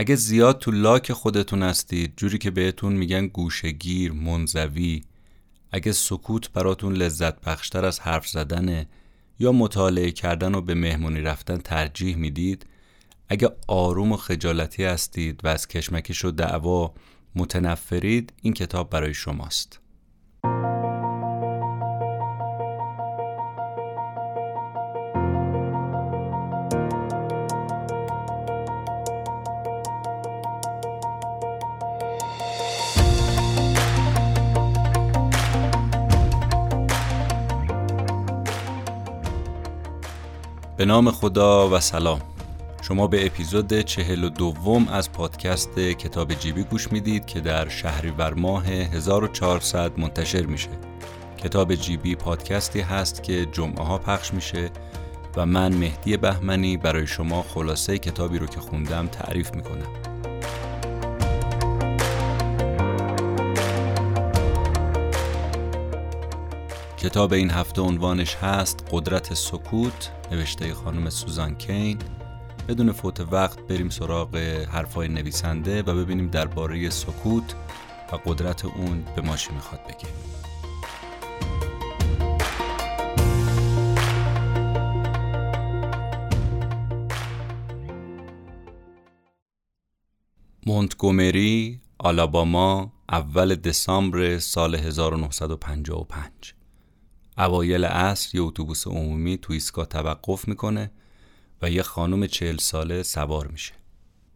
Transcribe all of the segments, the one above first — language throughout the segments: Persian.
اگه زیاد تو لاک خودتون هستید جوری که بهتون میگن گوشگیر منزوی اگه سکوت براتون لذت بخشتر از حرف زدنه یا مطالعه کردن و به مهمونی رفتن ترجیح می‌دید اگه آروم و خجالتی هستید و از کشمکش و دعوا متنفرید این کتاب برای شماست. به نام خدا و سلام. شما به اپیزود چهل و دوم از پادکست کتاب جیبی گوش می‌دید که در شهریور ماه 1400 منتشر میشه. کتاب جیبی پادکستی هست که جمعه ها پخش میشه و من مهدی بهمنی برای شما خلاصه کتابی رو که خوندم تعریف می‌کنم. کتاب این هفته عنوانش هست قدرت سکوت نوشته خانم سوزان کین. بدون فوت وقت بریم سراغ حرفای نویسنده و ببینیم درباره سکوت و قدرت اون به ما چی می‌خواد بگه. مونتگومری آلاباما اول دسامبر سال 1955 اوایل عصر یه اتوبوس عمومی تو ایستگاه توقف می‌کنه و یه خانم چهل ساله سوار میشه.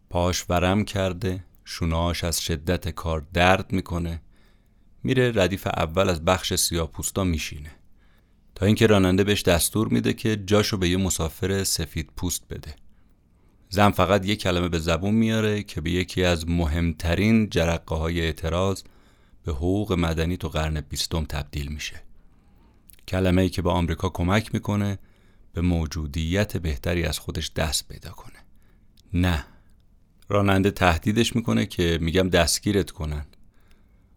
پاش ورم کرده شوناش از شدت کار درد می‌کنه. میره ردیف اول از بخش سیاپوستا میشینه. تا اینکه راننده بهش دستور میده که جاشو به یه مسافر سفید پوست بده. زن فقط یه کلمه به زبون میاره که به یکی از مهمترین جرقه های اعتراض به حقوق مدنی تو قرن بیستم تبدیل میشه. کلمه ای که به آمریکا کمک می‌کنه به موجودیت بهتری از خودش دست پیدا کنه. نه. راننده تهدیدش می‌کنه که میگم دستگیرت کنن.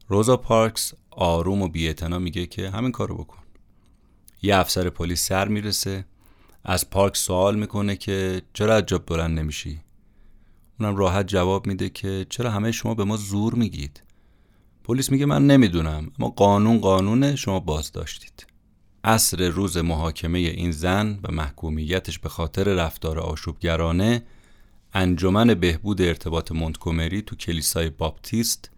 روزا پارکس آروم و بیعتنا میگه که همین کارو بکن. یه افسر پلیس سر می‌رسه. از پارکس سوال می‌کنه که چرا از جاب بلند نمیشی؟ اونم راحت جواب میده که چرا همه شما به ما زور میگید؟ پلیس میگه من نمی‌دونم اما قانون قانونه شما باز داشتید عصر روز محاکمه این زن و محکومیتش به خاطر رفتار آشوبگرانه انجمن بهبود ارتباط مونتگومری تو کلیسای باپتیست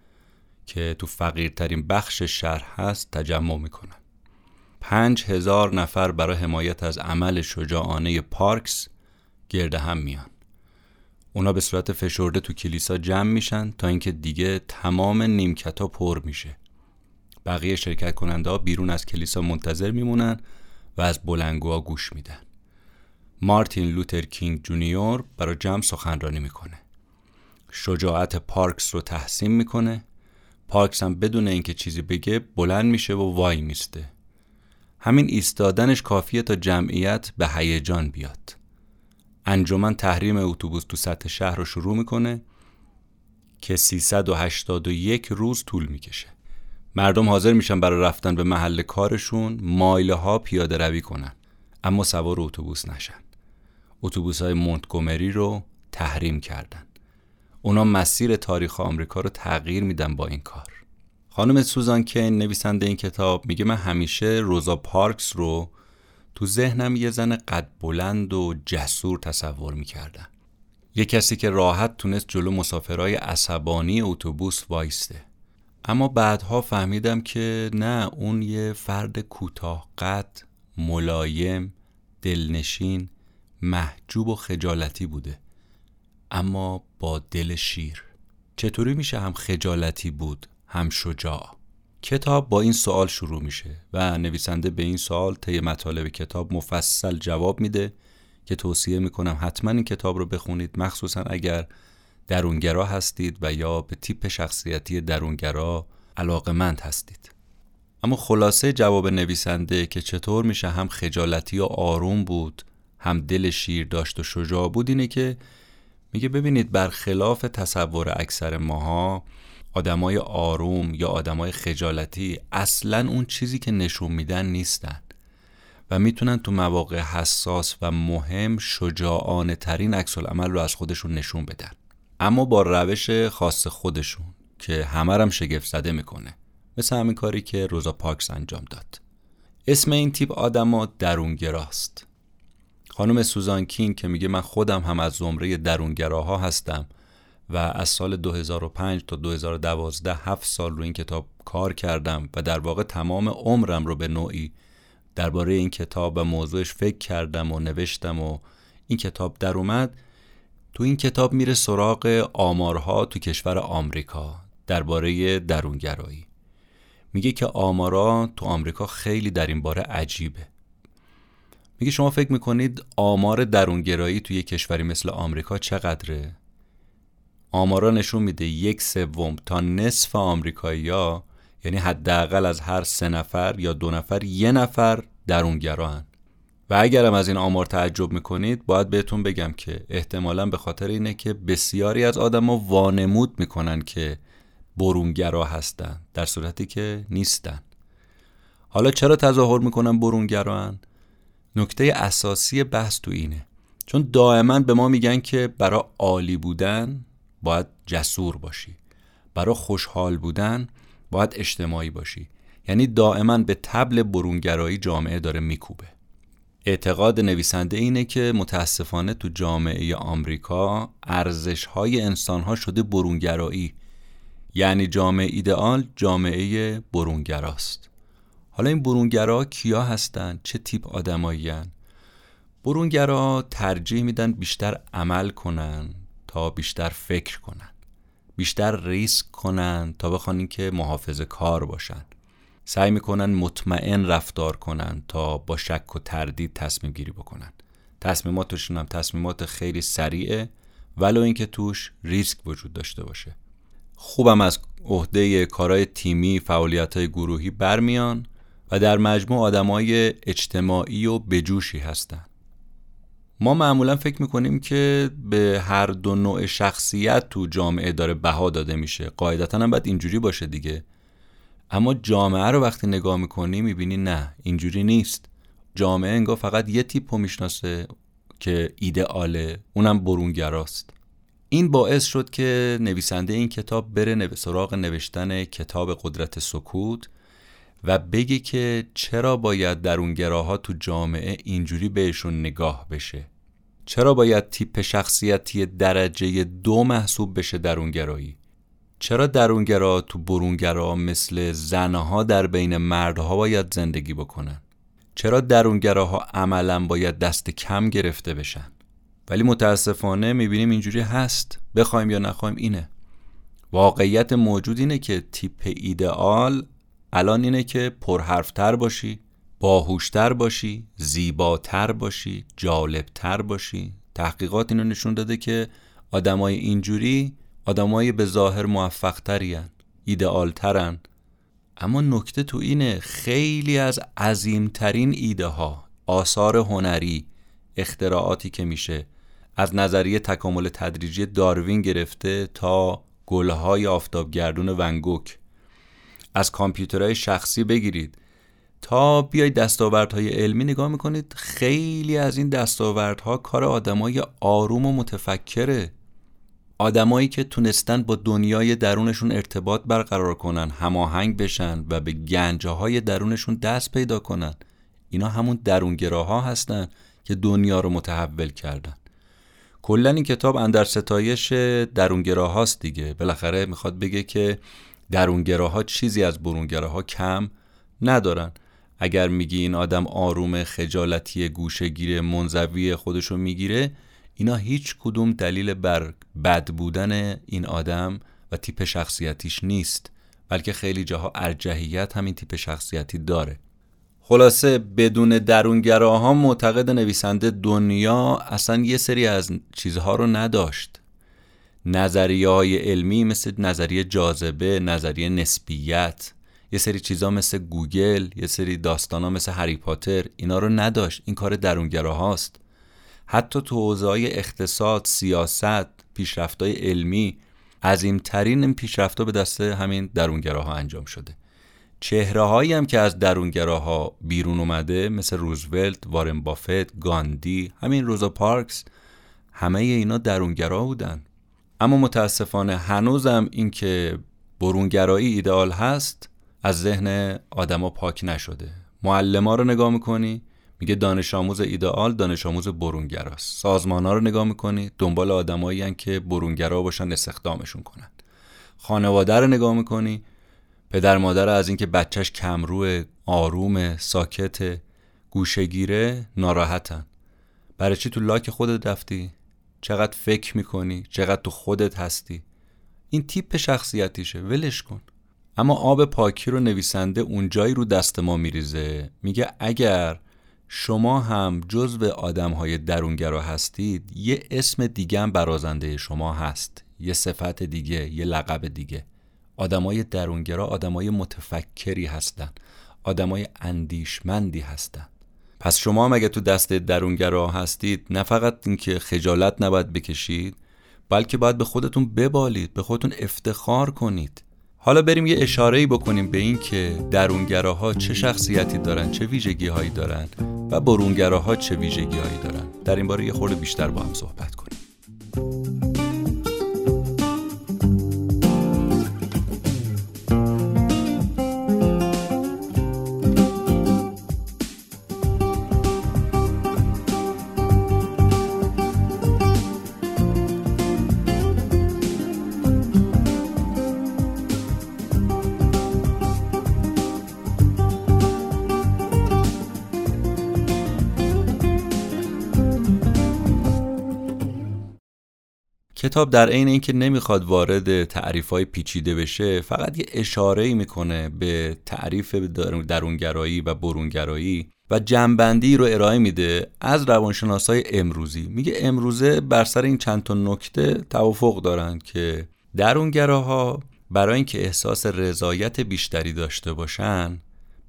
که تو فقیرترین بخش شهر هست تجمع می‌کنن. پنج هزار نفر برای حمایت از عمل شجاعانه پارکس گرد هم میان. اونا به صورت فشرده تو کلیسا جمع میشن تا اینکه دیگه تمام نیمکتا پر میشه. بقیه شرکت کننده ها بیرون از کلیسا منتظر میمونن و از بلنگوها گوش میدن. مارتین لوتر کینگ جونیور برای جمع سخنرانی می‌کنه. شجاعت پارکس رو تحسین می‌کنه. پارکس هم بدون اینکه چیزی بگه بلند میشه و وای میسته. همین ایستادنش کافیه تا جمعیت به هیجان بیاد. انجمن تحریم اتوبوس تو سطح شهر رو شروع می‌کنه که 381 روز طول می‌کشه. مردم حاضر میشن برای رفتن به محل کارشون مایله ها پیاده روی کنن. اما سوار اتوبوس نشن. اتوبوس های مونتگومری رو تحریم کردن. اونا مسیر تاریخ آمریکا رو تغییر میدن با این کار. خانم سوزان کین نویسنده این کتاب میگه من همیشه روزا پارکس رو تو ذهنم یه زن قد بلند و جسور تصور می‌کردم. یه کسی که راحت تونست جلو مسافرهای عصبانی اتوبوس وایسته. اما بعدها فهمیدم که نه اون یه فرد کوتاه قد ملایم دلنشین محجوب و خجالتی بوده. اما با دل شیر. چطوری میشه هم خجالتی بود هم شجاع؟ کتاب با این سوال شروع میشه و نویسنده به این سوال طی مطالب کتاب مفصل جواب میده که توصیه می‌کنم حتما این کتاب رو بخونید مخصوصا اگر درونگرا هستید و یا به تیپ شخصیتی درونگرا علاقمند هستید. اما خلاصه جواب نویسنده که چطور میشه هم خجالتی و آروم بود هم دل شیر داشت و شجاع بود اینه که میگه ببینید برخلاف تصور اکثر ماها آدمای آروم یا آدمای خجالتی اصلا اون چیزی که نشون میدن نیستن و می‌تونن تو مواقع حساس و مهم شجاعانه ترین عکس العمل رو از خودشون نشون بدن. اما با روش خاص خودشون که همه رم شگفت زده می‌کنه. مثل همین کاری که روزا پاکس انجام داد. اسم این تیپ آدما درونگراست. خانم سوزان کینگ که میگه من خودم هم از زمره درونگراها هستم و از سال 2005 تا 2012 هفت سال رو این کتاب کار کردم و در واقع تمام عمرم رو به نوعی درباره این کتاب و موضوعش فکر کردم و نوشتم و این کتاب در اومد. تو این کتاب میره سراغ آمارها تو کشور آمریکا درباره درونگرایی. میگه که آمارا تو آمریکا خیلی در این باره عجیبه. میگه شما فکر می‌کنید آمار درونگرایی توی کشوری مثل آمریکا چقدره؟ آمارا نشون میده یک سوم تا نصف آمریکایی‌ها یعنی حداقل از هر سه نفر یا دو نفر یه نفر درونگران. و اگرم از این آمار تعجب می‌کنید باید بهتون بگم که احتمالا به خاطر اینه که بسیاری از آدما وانمود می‌کنن که برونگرا هستن در صورتی که نیستن. حالا چرا تظاهر می‌کنن برونگران؟ نکته اساسی بحث تو اینه. چون دائما به ما میگن که برای عالی بودن باید جسور باشی. برای خوشحال بودن باید اجتماعی باشی. یعنی دائما به تبل برونگرایی جامعه داره میکوبه. اعتقاد نویسنده اینه که متاسفانه تو جامعه آمریکا ارزش های انسان ها شده برونگرایی. یعنی جامعه ایدئال جامعه برونگراست. حالا این برونگرا کیا هستن؟ چه تیپ آدمایی برونگرا ترجیح میدن بیشتر عمل کنن تا بیشتر فکر کنن. بیشتر ریسک کنن تا بخوان که محافظ کار باشن. سعی می‌کنن مطمئن رفتار کنن تا با شک و تردید تصمیم گیری بکنن. تصمیماتشون هم تصمیمات خیلی سریعه ولو اینکه توش ریسک وجود داشته باشه. خوبم از عهده کارهای تیمی فعالیت های گروهی برمیان و در مجموع آدمای اجتماعی و بجوشی هستن. ما معمولا فکر می‌کنیم که به هر دو نوع شخصیت تو جامعه داره بها داده میشه. قاعدتا هم باید اینجوری باشه دیگه. اما جامعه رو وقتی نگاه می‌کنی می‌بینی نه اینجوری نیست. جامعه انگار فقط یه تیپ رو می‌شناسه که ایدئاله اونم برونگراست. این باعث شد که نویسنده این کتاب بره سراغ نوشتن کتاب قدرت سکوت و بگه که چرا باید درونگراها تو جامعه اینجوری بهشون نگاه بشه؟ چرا باید تیپ شخصیتی درجه دو محسوب بشه درونگرایی؟ چرا درونگرا تو برونگرا مثل زنها در بین مردها باید زندگی بکنن؟ چرا درونگراها عملا باید دست کم گرفته بشن؟ ولی متاسفانه می‌بینیم اینجوری هست. بخوایم یا نخوایم اینه. واقعیت موجود اینه که تیپ ایدئال الان اینه که پرحرفتر باشی باهوشتر باشی زیباتر باشی جالبتر باشی. تحقیقات اینو نشون داده که آدمای اینجوری آدمای به ظاهر موفق ترین ایدئال ترن اما نکته تو اینه خیلی از عظیمترین ایده ها آثار هنری اختراعاتی که میشه از نظریه تکامل تدریجی داروین گرفته تا گلهای آفتابگردون ونگوک از کامپیوترهای شخصی بگیرید. تا بیاید دستاوردهای علمی نگاه می‌کنید خیلی از این دستاوردها کار آدمای آروم و متفکره. آدمایی که تونستن با دنیای درونشون ارتباط برقرار کنن هماهنگ بشن و به گنجه درونشون دست پیدا کنن. اینا همون درونگراها هستن که دنیا رو متحول کردن. کلا این کتاب اندر ستایش درونگراهاست دیگه. بالاخره می‌خواد بگه که درونگراها چیزی از برونگراها کم ندارن. اگر میگی این آدم آروم خجالتی گوشگیر منزوی خودشو می‌گیره اینا هیچ کدوم دلیل بر بد بودن این آدم و تیپ شخصیتیش نیست بلکه خیلی جاها ارجحیت همین تیپ شخصیتی داره. خلاصه بدون درونگراها معتقد نویسنده دنیا اصلا یه سری از چیزها رو نداشت. نظریه های علمی مثل نظریه جاذبه نظریه نسبیت یه سری چیزا مثل گوگل یه سری داستان ها مثل هری پاتر اینا رو نداشت. این کار درونگراهاست. حتی تو حوزه اقتصاد سیاست پیشرفت های علمی عظیمترین این پیشرفت به دست همین درونگراها انجام شده. چهره هایی هم که از درونگراها بیرون اومده مثل روزولت، وارن بافت، گاندی، همین روزا پارکس همه اینا درونگرا بودن. اما متاسفانه هنوزم این که برونگرایی ایدئال هست از ذهن آدما پاک نشده. معلما رو نگاه می‌کنی میگه دانش آموز ایدئال دانش آموز برونگراست سازمان ها رو نگاه می‌کنی دنبال آدمایی که برونگرا باشن استخدامشون کنن. خانواده رو نگاه می‌کنی پدر مادر از اینکه بچهش کمرو آروم ساکت گوشگیره ناراحتن. برای چی تو لاک خودت رفتی؟ چقدر فکر می‌کنی؟ چقدر تو خودت هستی؟ این تیپ شخصیتیشه ولش کن. اما آب پاکی رو نویسنده اونجایی رو دست ما میریزه. میگه اگر شما هم جزو آدم های درونگرا هستید یه اسم دیگه هم برازنده شما هست یه صفت دیگه یه لقب دیگه. آدمای درونگرا آدمای متفکری هستن آدمای اندیشمندی هستن. پس شما هم اگه تو دست درونگرا هستید نه فقط اینکه خجالت نباید بکشید بلکه باید به خودتون ببالید به خودتون افتخار کنید. حالا بریم یه اشاره بکنیم به این که درونگراها چه شخصیتی دارن چه ویژگی هایی دارن و برونگراها چه ویژگی هایی دارن. در این باره یه خورده بیشتر با هم صحبت کنیم. کتاب در عین اینکه نمی‌خواد وارد تعریف های پیچیده بشه فقط یه اشاره ای می‌کنه به تعریف درونگرایی و برونگرایی و جنبندی رو ارائه میده از روانشناسای امروزی. میگه امروزه بر سر این چند تا نکته توافق دارن که درونگراها برای اینکه احساس رضایت بیشتری داشته باشن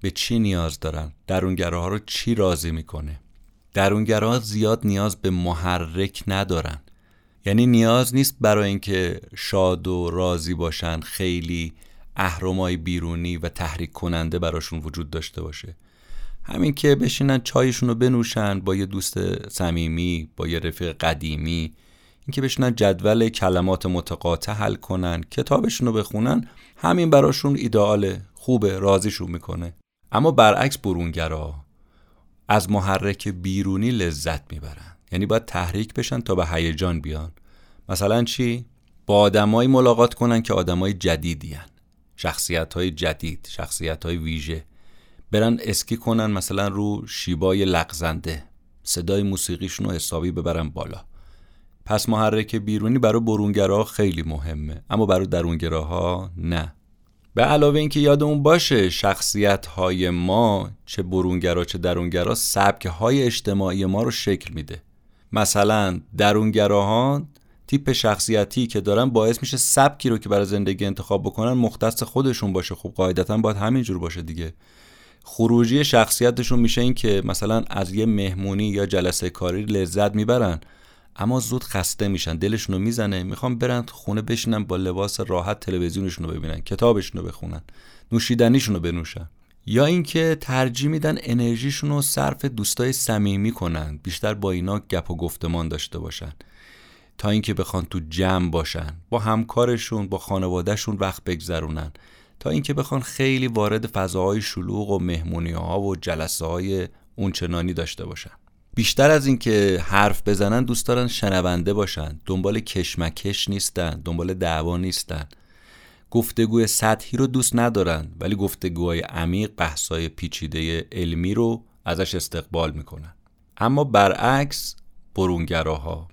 به چی نیاز دارن؟ درونگراها رو چی راضی می‌کنه؟ درونگراها زیاد نیاز به محرک ندارن. یعنی نیاز نیست برای اینکه شاد و راضی باشن خیلی اهرمای بیرونی و تحریک کننده براشون وجود داشته باشه. همین که بشینن چایشون رو بنوشن با یه دوست صمیمی با یه رفیق قدیمی. اینکه بشینن جدول کلمات متقاطع حل کنن کتابشون رو بخونن همین براشون ایدئاله خوبه راضیشون می‌کنه. اما برعکس برونگرا از محرک بیرونی لذت می‌برن. یعنی باید تحریک بشن تا به هیجان بیان. مثلا چی؟ با آدمایی ملاقات کنن که آدمای جدیدی هن. شخصیت های جدید شخصیت های ویژه. برن اسکی کنن مثلا رو شیبای لغزنده. صدای موسیقیشون رو حسابی ببرن بالا. پس محرک بیرونی برای برونگراها خیلی مهمه اما برای درونگراها نه. به علاوه اینکه یادمون باشه شخصیت های ما چه برونگرا چه درونگرا سبک های اجتماعی ما رو شکل میده. مثلا درونگراها تیپ شخصیتی که دارن باعث میشه سبکی رو که برای زندگی انتخاب بکنن مختص خودشون باشه. خب قاعدتا باید همینجور باشه دیگه. خروجی شخصیتشون میشه این که مثلا از یه مهمونی یا جلسه کاری لذت می‌برن اما زود خسته میشن دلشون رو می‌زنه می‌خوام برن خونه بشینن با لباس راحت تلویزیونشون رو ببینن کتابشون رو بخونن نوشیدنیشون رو بنوشن. یا اینکه ترجیح میدن انرژیشون رو صرف دوستای صمیمی کنن بیشتر با اینا گپ و گفتمان داشته باشن. تا اینکه بخوان تو جمع باشن با همکارشون با خانوادهشون وقت بگذرونن. تا اینکه بخوان خیلی وارد فضاهای شلوغ و مهمونی ها و جلسه های اونچنانی داشته باشن. بیشتر از اینکه حرف بزنن دوست دارن شنونده باشن. دنبال کشمکش نیستن دنبال دعوا نیستن. گفتگوی سطحی رو دوست ندارن ولی گفتگوهای عمیق بحثای پیچیده علمی رو ازش استقبال می‌کنن. اما برعکس برونگراها.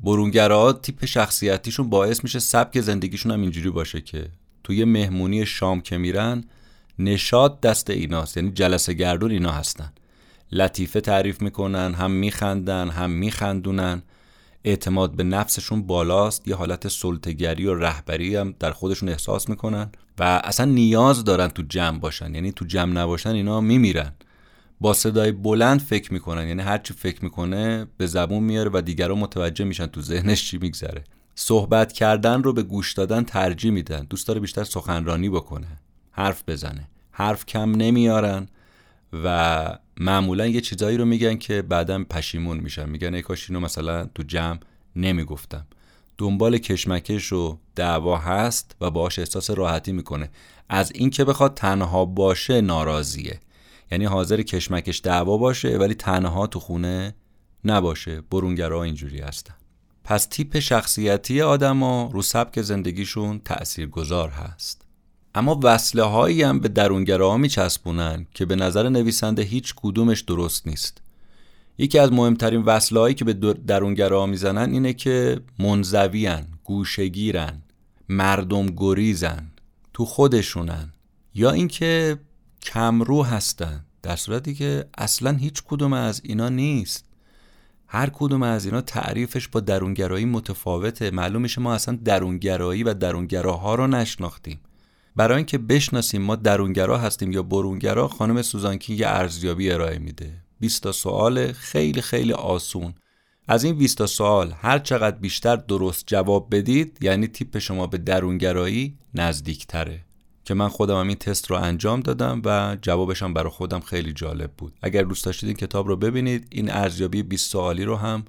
برونگراها تیپ شخصیتیشون باعث میشه سبک زندگیشون هم اینجوری باشه که توی مهمونی شام که میرن نشاد دست ایناست یعنی جلسه گردون اینا هستن. لطیفه تعریف می‌کنن هم میخندن هم میخندونن. اعتماد به نفسشون بالاست. یه حالت سلطگری و رهبری هم در خودشون احساس می‌کنن و اصلا نیاز دارن تو جمع باشن. یعنی تو جمع نباشن اینا میمیرن. با صدای بلند فکر می‌کنن. یعنی هر چی فکر می‌کنه به زبون میاره و دیگران متوجه میشن تو ذهنش چی میگذره. صحبت کردن رو به گوش دادن ترجیح میدن. دوست داره بیشتر سخنرانی بکنه. حرف بزنه. حرف کم نمیارن و معمولا یه چیزایی رو میگن که بعدا پشیمون میشن. میگن ای کاش اینو مثلا تو جمع نمی‌گفتم. دنبال کشمکش و دعوا هست و باش احساس راحتی می‌کنه. از اینکه بخواد تنها باشه ناراضیه. یعنی حاضر کشمکش دعوا باشه ولی تنها تو خونه نباشه. برونگرا اینجوری هستن. پس تیپ شخصیتی آدما رو سبک زندگیشون تأثیر گذار هست. اما وصله هایی هم به درونگراها میچسبونن که به نظر نویسنده هیچ کدومش درست نیست. یکی از مهمترین وصله هایی که به درونگراها می‌زنن اینه که منزویان گوشگیرن مردم گریزن تو خودشونن یا اینکه کمرو هستن. در صورتی که اصلا هیچ کدوم از اینا نیست. هر کدوم از اینا تعریفش با درونگرایی متفاوته. معلوم میشه ما اصلا درونگرایی و درونگراها رو نشناختیم. برای اینکه بشناسیم ما درونگرا هستیم یا برونگرا خانم سوزانکی یه ارزیابی ارائه میده. 20 تا سوال خیلی خیلی آسون. از این 20 تا سوال هر چقدر بیشتر درست جواب بدید یعنی تیپ شما به درونگرایی نزدیکتره. که من خودم هم این تست رو انجام دادم و جوابشم برای خودم خیلی جالب بود. اگر دوست داشتید این کتاب رو ببینید این ارزیابی 20 سوالی رو هم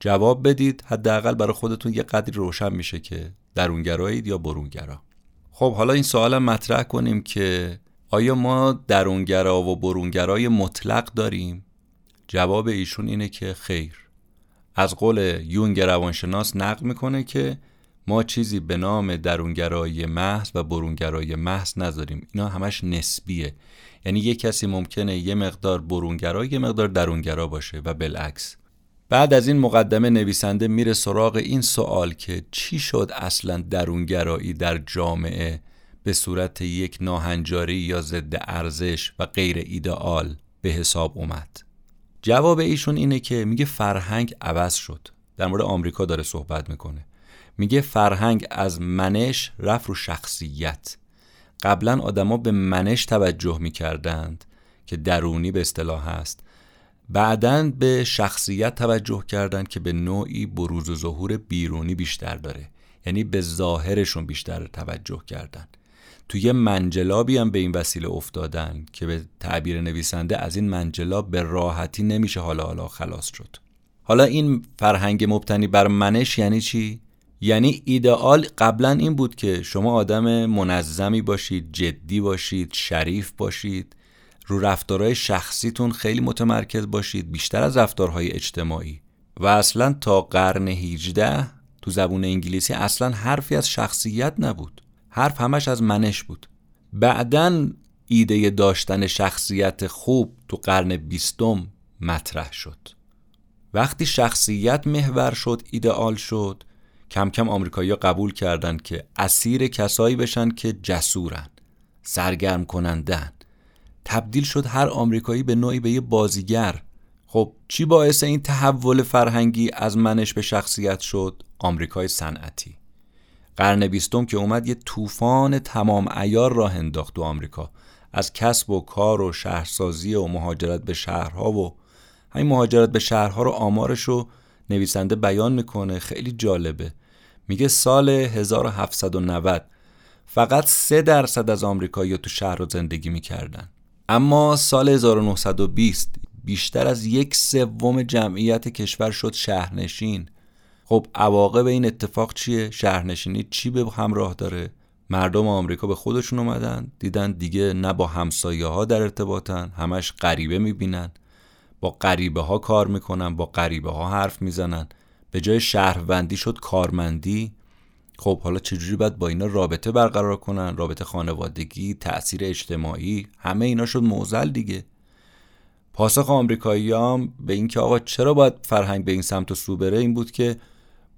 جواب بدید. حداقل برای خودتون یه قدری روشن میشه که درونگرایید یا برونگرا. خب حالا این سوالم مطرح کنیم که آیا ما درونگرا و برونگرای مطلق داریم؟ جواب ایشون اینه که خیر. از قول یونگ روانشناس نقل می‌کنه که ما چیزی به نام درونگرایی محض و برونگرایی محض نداریم اینا همش نسبیه. یعنی یه کسی ممکنه یه مقدار برونگرا یه مقدار درونگرا باشه و بالعکس. بعد از این مقدمه نویسنده میره سراغ این سوال که چی شد اصلا درونگرایی در جامعه به صورت یک ناهنجاری یا ضد ارزش و غیر ایدئال به حساب اومد؟ جواب ایشون اینه که میگه فرهنگ عوض شد. در مورد آمریکا داره صحبت می‌کنه. میگه فرهنگ از منش رفت رو شخصیت. قبلا آدما به منش توجه می‌کردند که درونی به اصطلاح هست. بعدا به شخصیت توجه کردند که به نوعی بروز و ظهور بیرونی بیشتر داره. یعنی به ظاهرشون بیشتر توجه کردن توی منجلابی هم به این وسیله افتادن که به تعبیر نویسنده از این منجلاب به راحتی نمیشه حالا حالا خلاص شد. حالا این فرهنگ مبتنی بر منش یعنی چی؟ یعنی ایدئال قبلا این بود که شما آدم منظمی باشید جدی باشید شریف باشید. رو رفتارهای شخصیتون خیلی متمرکز باشید بیشتر از رفتارهای اجتماعی. و اصلا تا قرن 18 تو زبون انگلیسی اصلا حرفی از شخصیت نبود. حرف همش از منش بود. بعدا ایده داشتن شخصیت خوب تو قرن بیستم مطرح شد. وقتی شخصیت محور شد ایدئال شد کم کم آمریکایی‌ها قبول کردند که اسیر کسایی بشن که جسورن سرگرم کنندن تبدیل شد هر آمریکایی به نوعی به یه بازیگر. خب چی باعث این تحول فرهنگی از منش به شخصیت شد؟ آمریکای صنعتی. قرن بیستم که اومد یه طوفان تمام ایار راه انداخت تو آمریکا. از کسب و کار و شهرسازی و مهاجرت به شهرها و همین مهاجرت به شهرها رو آمارش رو نویسنده بیان می‌کنه. خیلی جالبه. میگه سال 1790 فقط سه درصد از آمریکایی‌ها تو شهر رو زندگی می‌کردن. اما سال 1920 بیشتر از یک سوم جمعیت کشور شد شهرنشین. خب عواقب این اتفاق چیه؟ شهرنشینی چی به همراه داره؟ مردم آمریکا به خودشون اومدن دیدن دیگه نه با همسایه ها در ارتباطن همش غریبه می‌بینن. با غریبه ها کار می‌کنن با غریبه ها حرف می‌زنن. به جای شهروندی شد کارمندی. خب حالا چجوری باید با اینا رابطه برقرار کنن؟ رابطه خانوادگی تأثیر اجتماعی همه اینا شد موزل دیگه. پاسخ آمریکاییام به اینکه آقا چرا باید فرهنگ به این سمت و سو بره این بود که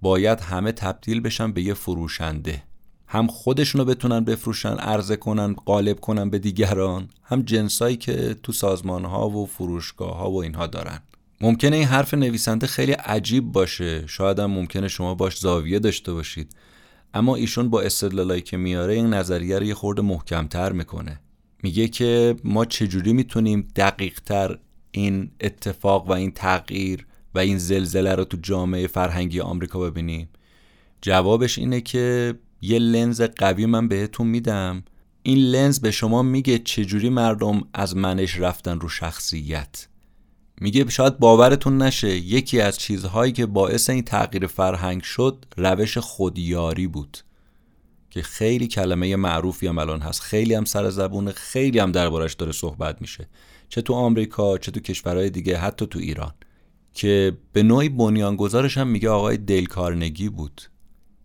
باید همه تبدیل بشن به یه فروشنده. هم خودشونو بتونن بفروشن عرضه کنن قالب کنن به دیگران. هم جنسایی که تو سازمان ها و فروشگاه ها و اینها دارن. ممکنه این حرف نویسنده خیلی عجیب باشه. شاید هم ممکنه شما باش زاویه داشته باشید. اما ایشون با استدلالایی که میاره این نظریه رو یه خورده محکمتر می‌کنه. میگه که ما چجوری می‌تونیم دقیقتر این اتفاق و این تغییر و این زلزله رو تو جامعه فرهنگی آمریکا ببینیم؟ جوابش اینه که یه لنز قوی من بهتون میدم. این لنز به شما میگه چجوری مردم از منش رفتن رو شخصیت. میگه شاید باورتون نشه یکی از چیزهایی که باعث این تغییر فرهنگ شد روش خودیاری بود. که خیلی کلمه معروفی هم الان هست. خیلی هم سر زبون خیلی هم دربارش داره صحبت میشه. چه تو آمریکا چه تو کشورهای دیگه حتی تو ایران. که به نوعی بنیانگذارش هم میگه آقای دیل کارنگی بود.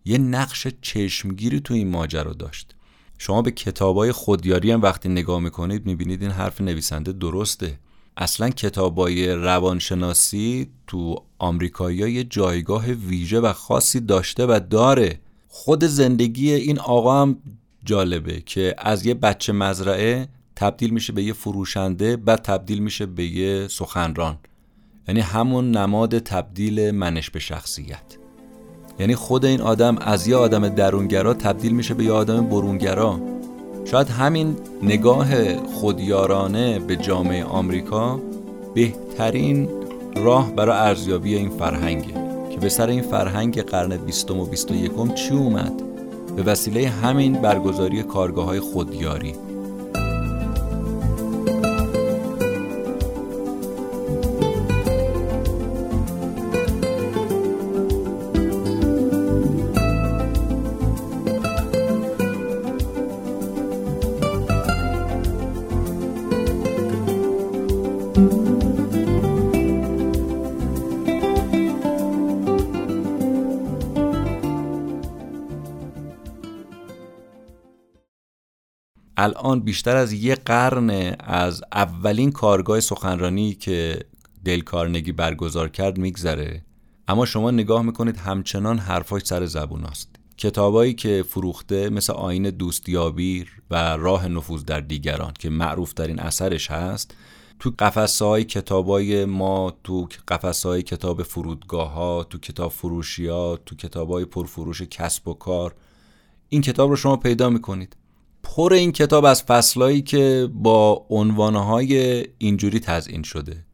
یه نقش چشمگیری تو این ماجرا داشت. شما به کتابای خودیاری هم وقتی نگاه می‌کنید می‌بینید این حرف نویسنده درسته. اصلا کتابای روانشناسی تو آمریکایی یه جایگاه ویژه و خاصی داشته و داره. خود زندگی این آقا هم جالبه که از یه بچه مزرعه تبدیل میشه به یه فروشنده بعد تبدیل میشه به یه سخنران. یعنی همون نماد تبدیل منش به شخصیت. یعنی خود این آدم از یه آدم درونگرا تبدیل میشه به یه آدم برونگرا. شاید همین نگاه خودیارانه به جامعه آمریکا بهترین راه برای ارزیابی این فرهنگه که به سر این فرهنگ قرن بیستم و بیست و یکم چی اومد؟ به وسیله همین برگزاری کارگاه های خودیاری. الان بیشتر از یه قرن از اولین کارگاه سخنرانی که دل کارنگی برگزار کرد میگذره. اما شما نگاه می‌کنید همچنان حرفاش سر زبون است. کتابایی که فروخته مثل آین دوستیابی و راه نفوذ در دیگران که معروف ترین اثرش هست تو قفسه های کتاب های ما تو قفسه های کتاب فرودگاه ها تو کتاب فروشی ها تو کتاب های پرفروش کسب و کار این کتاب رو شما پیدا می‌کنید. پر این کتاب از فصلهایی که با عنوانهای اینجوری تزئین شده.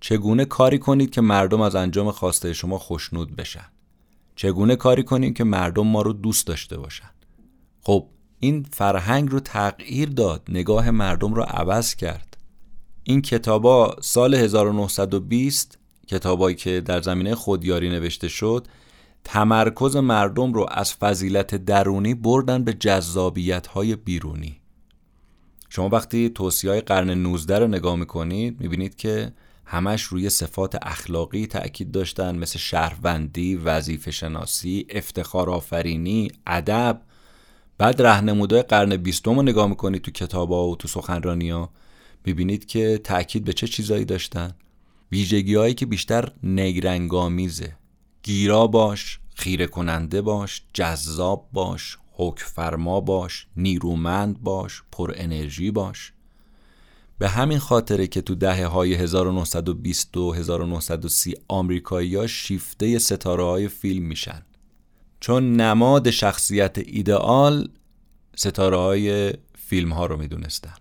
چگونه کاری کنید که مردم از انجام خواسته شما خوشنود بشن؟ چگونه کاری کنید که مردم ما رو دوست داشته باشن؟ خب این فرهنگ رو تغییر داد نگاه مردم رو عوض کرد. این کتابا سال 1920 کتابایی که در زمینه خودیاری نوشته شد تمرکز مردم رو از فضیلت درونی بردن به جذابیت های بیرونی. شما وقتی توصیه های قرن 19 رو نگاه می‌کنید می‌بینید که همش روی صفات اخلاقی تأکید داشتن مثل شهروندی، وظیفه شناسی، افتخار آفرینی، ادب. بعد رهنمودهای قرن بیستم رو نگاه می‌کنید تو کتاب ها و تو سخنرانی ها می‌بینید که تأکید به چه چیزایی داشتن؟ ویژگی هایی که بیشتر نگرنگامیزه گیرا باش خیره کننده باش جذاب باش حک فرما باش نیرومند باش پر انرژی باش. به همین خاطره که تو دهه های 1920 و 1930 آمریکایی ها شیفته ستاره های فیلم میشن. چون نماد شخصیت ایدئال ستاره های فیلم ها رو می‌دونستن.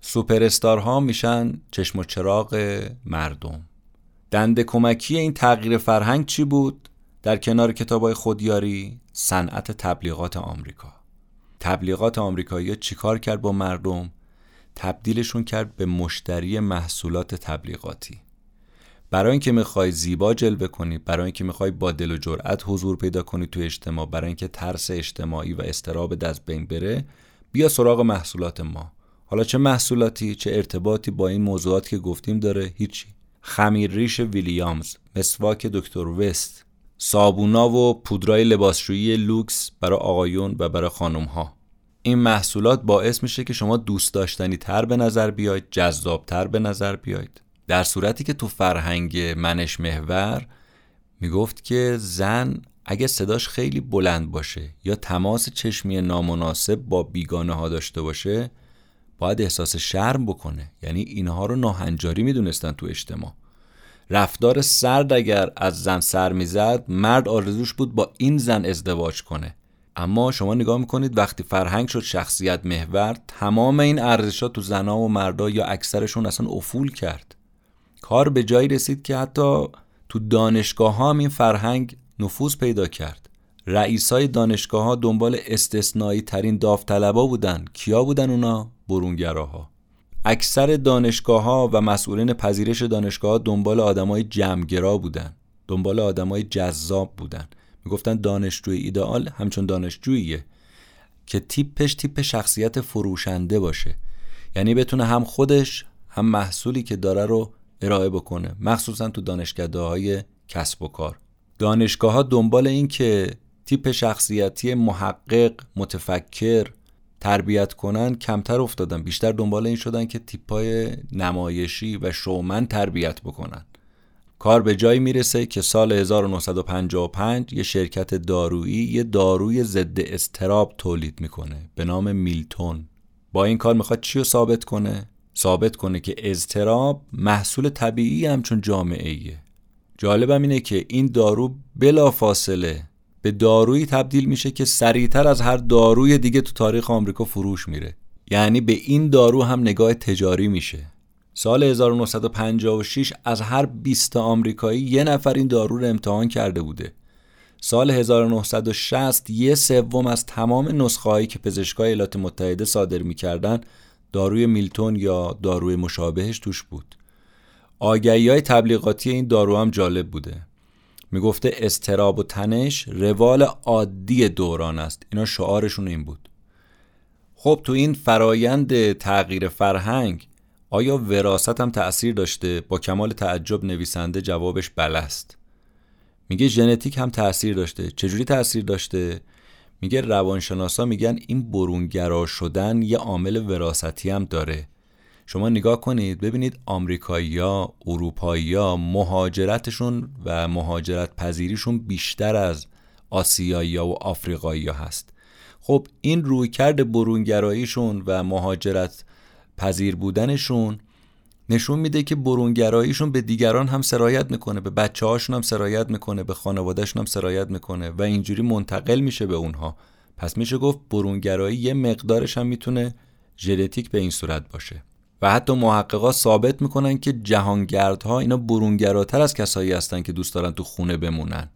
سوپرستار ها میشن چشم و چراغ مردم. دنده کمکی این تغییر فرهنگ چی بود؟ در کنار کتاب خودیاری صنعت تبلیغات آمریکا. تبلیغات آمریکایی چیکار کرد با مردم؟ تبدیلشون کرد به مشتری محصولات تبلیغاتی. برای اینکه می‌خوای زیبا جلوه کنی برای اینکه می‌خوای با دل و جرأت حضور پیدا کنی تو اجتماع برای اینکه ترس اجتماعی و استراب دست بین بره بیا سراغ محصولات ما. حالا چه محصولاتی چه ارتباطی با این موضوعات که گفتیم داره؟ هیچی. خمیر ریش ویلیامز مسواک دکتر وست صابونا و پودرای لباسشویی لوکس برای آقایون و برای خانم ها این محصولات باعث میشه که شما دوست داشتنی تر به نظر بیاید جذاب تر به نظر بیاید. در صورتی که تو فرهنگ منش محور می‌گفت که زن اگه صداش خیلی بلند باشه یا تماس چشمی نامناسب با بیگانه ها داشته باشه باید احساس شرم بکنه. یعنی اینها رو ناهنجاری می‌دونستن تو اجتماع. رفتار سرد اگر از زن سر می‌زد مرد آرزوش بود با این زن ازدواج کنه. اما شما نگاه می‌کنید وقتی فرهنگ شد شخصیت محور تمام این ارزشات تو زنا و مردا یا اکثرشون اصلا افول کرد. کار به جایی رسید که حتی تو دانشگاه ها هم این فرهنگ نفوذ پیدا کرد. رئیسای دانشگاه ها دنبال استثنایی ترین داوطلبا بودن. کیا بودن اونا؟ برونگراها. اکثر دانشگاه ها و مسئولین پذیرش دانشگاه ها دنبال آدمای جمعگرا بودن. دنبال آدمای جذاب بودن. می‌گفتن دانشجوی ایدئال همچون دانشجوییه که تیپش تیپ شخصیت فروشنده باشه. یعنی بتونه هم خودش هم محصولی که داره رو ارائه بکنه. مخصوصا تو دانشگاه های کسب و کار. دانشگاه ها دنبال این که تیپ شخصیتی محقق متفکر تربیت کنن کمتر افتادن. بیشتر دنبال این شدن که تیپای نمایشی و شومن تربیت بکنن. کار به جایی می‌رسه که سال 1955 یه شرکت دارویی یه داروی ضد استراب تولید می‌کنه به نام میلتون. با این کار می‌خواد چی رو ثابت کنه؟ ثابت کنه که اضطراب محصول طبیعی همچون جامعه ایه جالبم اینه که این دارو بلا فاصله به دارویی تبدیل میشه که سریعتر از هر داروی دیگه تو تاریخ آمریکا فروش میره. یعنی به این دارو هم نگاه تجاری میشه. سال 1956 از هر 20 آمریکایی یه نفر این دارو رو امتحان کرده بوده. سال 1960 یه سوم از تمام نسخه هایی که پزشکای ایالات متحده صادر می‌کردن داروی میلتون یا داروی مشابهش توش بود. آگهی های تبلیغاتی این دارو هم جالب بوده. می‌گفته استراب و تنش روال عادی دوران است. اینا شعارشون این بود. خب تو این فرایند تغییر فرهنگ آیا وراست هم تأثیر داشته؟ با کمال تعجب نویسنده جوابش است. میگه ژنتیک هم تاثیر داشته. چجوری تاثیر داشته؟ میگه روانشناسا میگن این برونگرا شدن یه عامل وراثتی هم داره. شما نگاه کنید ببینید آمریکایی‌ها، اروپایی‌ها مهاجرتشون و مهاجرت پذیریشون بیشتر از آسیایی‌ها و آفریقایی‌ها هست. خب این رویکرد برونگراییشون و مهاجرت پذیر بودنشون نشون میده که برونگراییشون به دیگران هم سرایت می‌کنه به بچه هاشون هم سرایت می‌کنه به خانوادهشون هم سرایت می‌کنه و اینجوری منتقل میشه به اونها پس میشه گفت برونگرایی یه مقدارش هم می‌تونه ژنتیک به این صورت باشه و حتی محققا ثابت می‌کنن که جهانگردها اینا برونگراتر از کسایی هستن که دوست دارن تو خونه بمونن.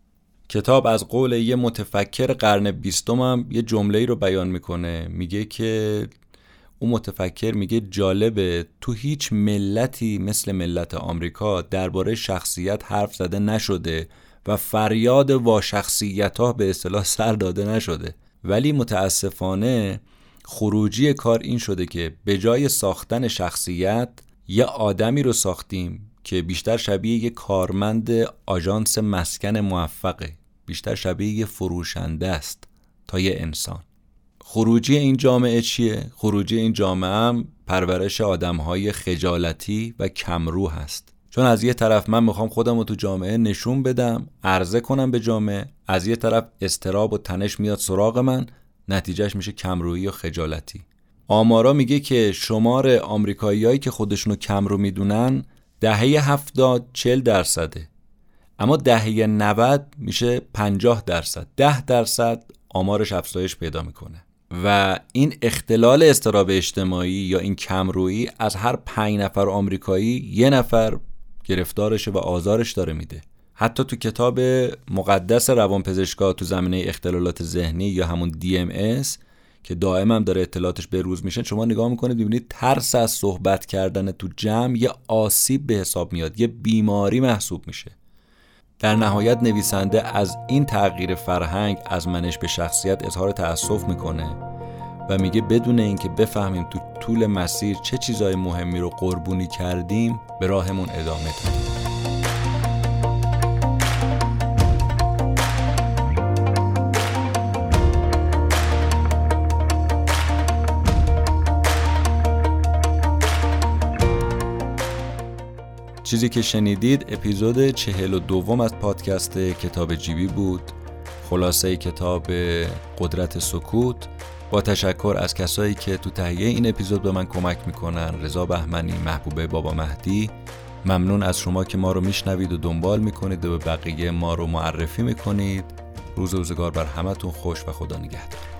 کتاب از قول یه متفکر قرن بیستم هم یه جمله رو بیان می‌کنه. میگه که اون متفکر میگه جالبه تو هیچ ملتی مثل ملت آمریکا درباره شخصیت حرف زده نشده و فریاد وا شخصیت ها به اصطلاح سر داده نشده. ولی متاسفانه خروجی کار این شده که به جای ساختن شخصیت یه آدمی رو ساختیم که بیشتر شبیه یه کارمند آژانس مسکن موفقه بیشتر شبیه یه فروشنده است تا یه انسان خروجی این جامعه چیه؟ خروجی این جامعه هم پرورش آدم های خجالتی و کمرو هست چون از یه طرف من می‌خوام خودم رو تو جامعه نشون بدم عرضه کنم به جامعه از یه طرف استراب و تنش میاد سراغ من نتیجهش میشه کمرویی و خجالتی. آمارا میگه که شمار آمریکاییایی که خودشونو کمرو می‌دونن دهه هفتاد چل درصده. اما دهه 90 میشه 50 درصد. ده درصد آمارش افزایش پیدا می‌کنه. و این اختلال استراب اجتماعی یا این کمرویی از هر پنج نفر آمریکایی یه نفر گرفتارشه و آزارش داره میده. حتی تو کتاب مقدس روانپزشکا تو زمینه اختلالات ذهنی یا همون DMS که دائم هم داره اطلاعاتش به روز میشه شما نگاه می‌کنید ببینید ترس از صحبت کردن تو جمع یه آسیب به حساب میاد یه بیماری محسوب میشه. در نهایت نویسنده از این تغییر فرهنگ از منش به شخصیت اظهار تأسف می‌کنه و میگه بدون اینکه بفهمیم تو طول مسیر چه چیزای مهمی رو قربونی کردیم به راهمون ادامه دادیم. چیزی که شنیدید اپیزود چهل و دوم از پادکست کتاب جیبی بود. خلاصه کتاب قدرت سکوت. با تشکر از کسایی که تو تهیه این اپیزود به من کمک می‌کنن رضا بهمنی محبوبه بابا مهدی. ممنون از شما که ما رو میشنوید و دنبال می‌کنید و به بقیه ما رو معرفی می‌کنید. روز روزگار بر همتون خوش و خدا نگهدار.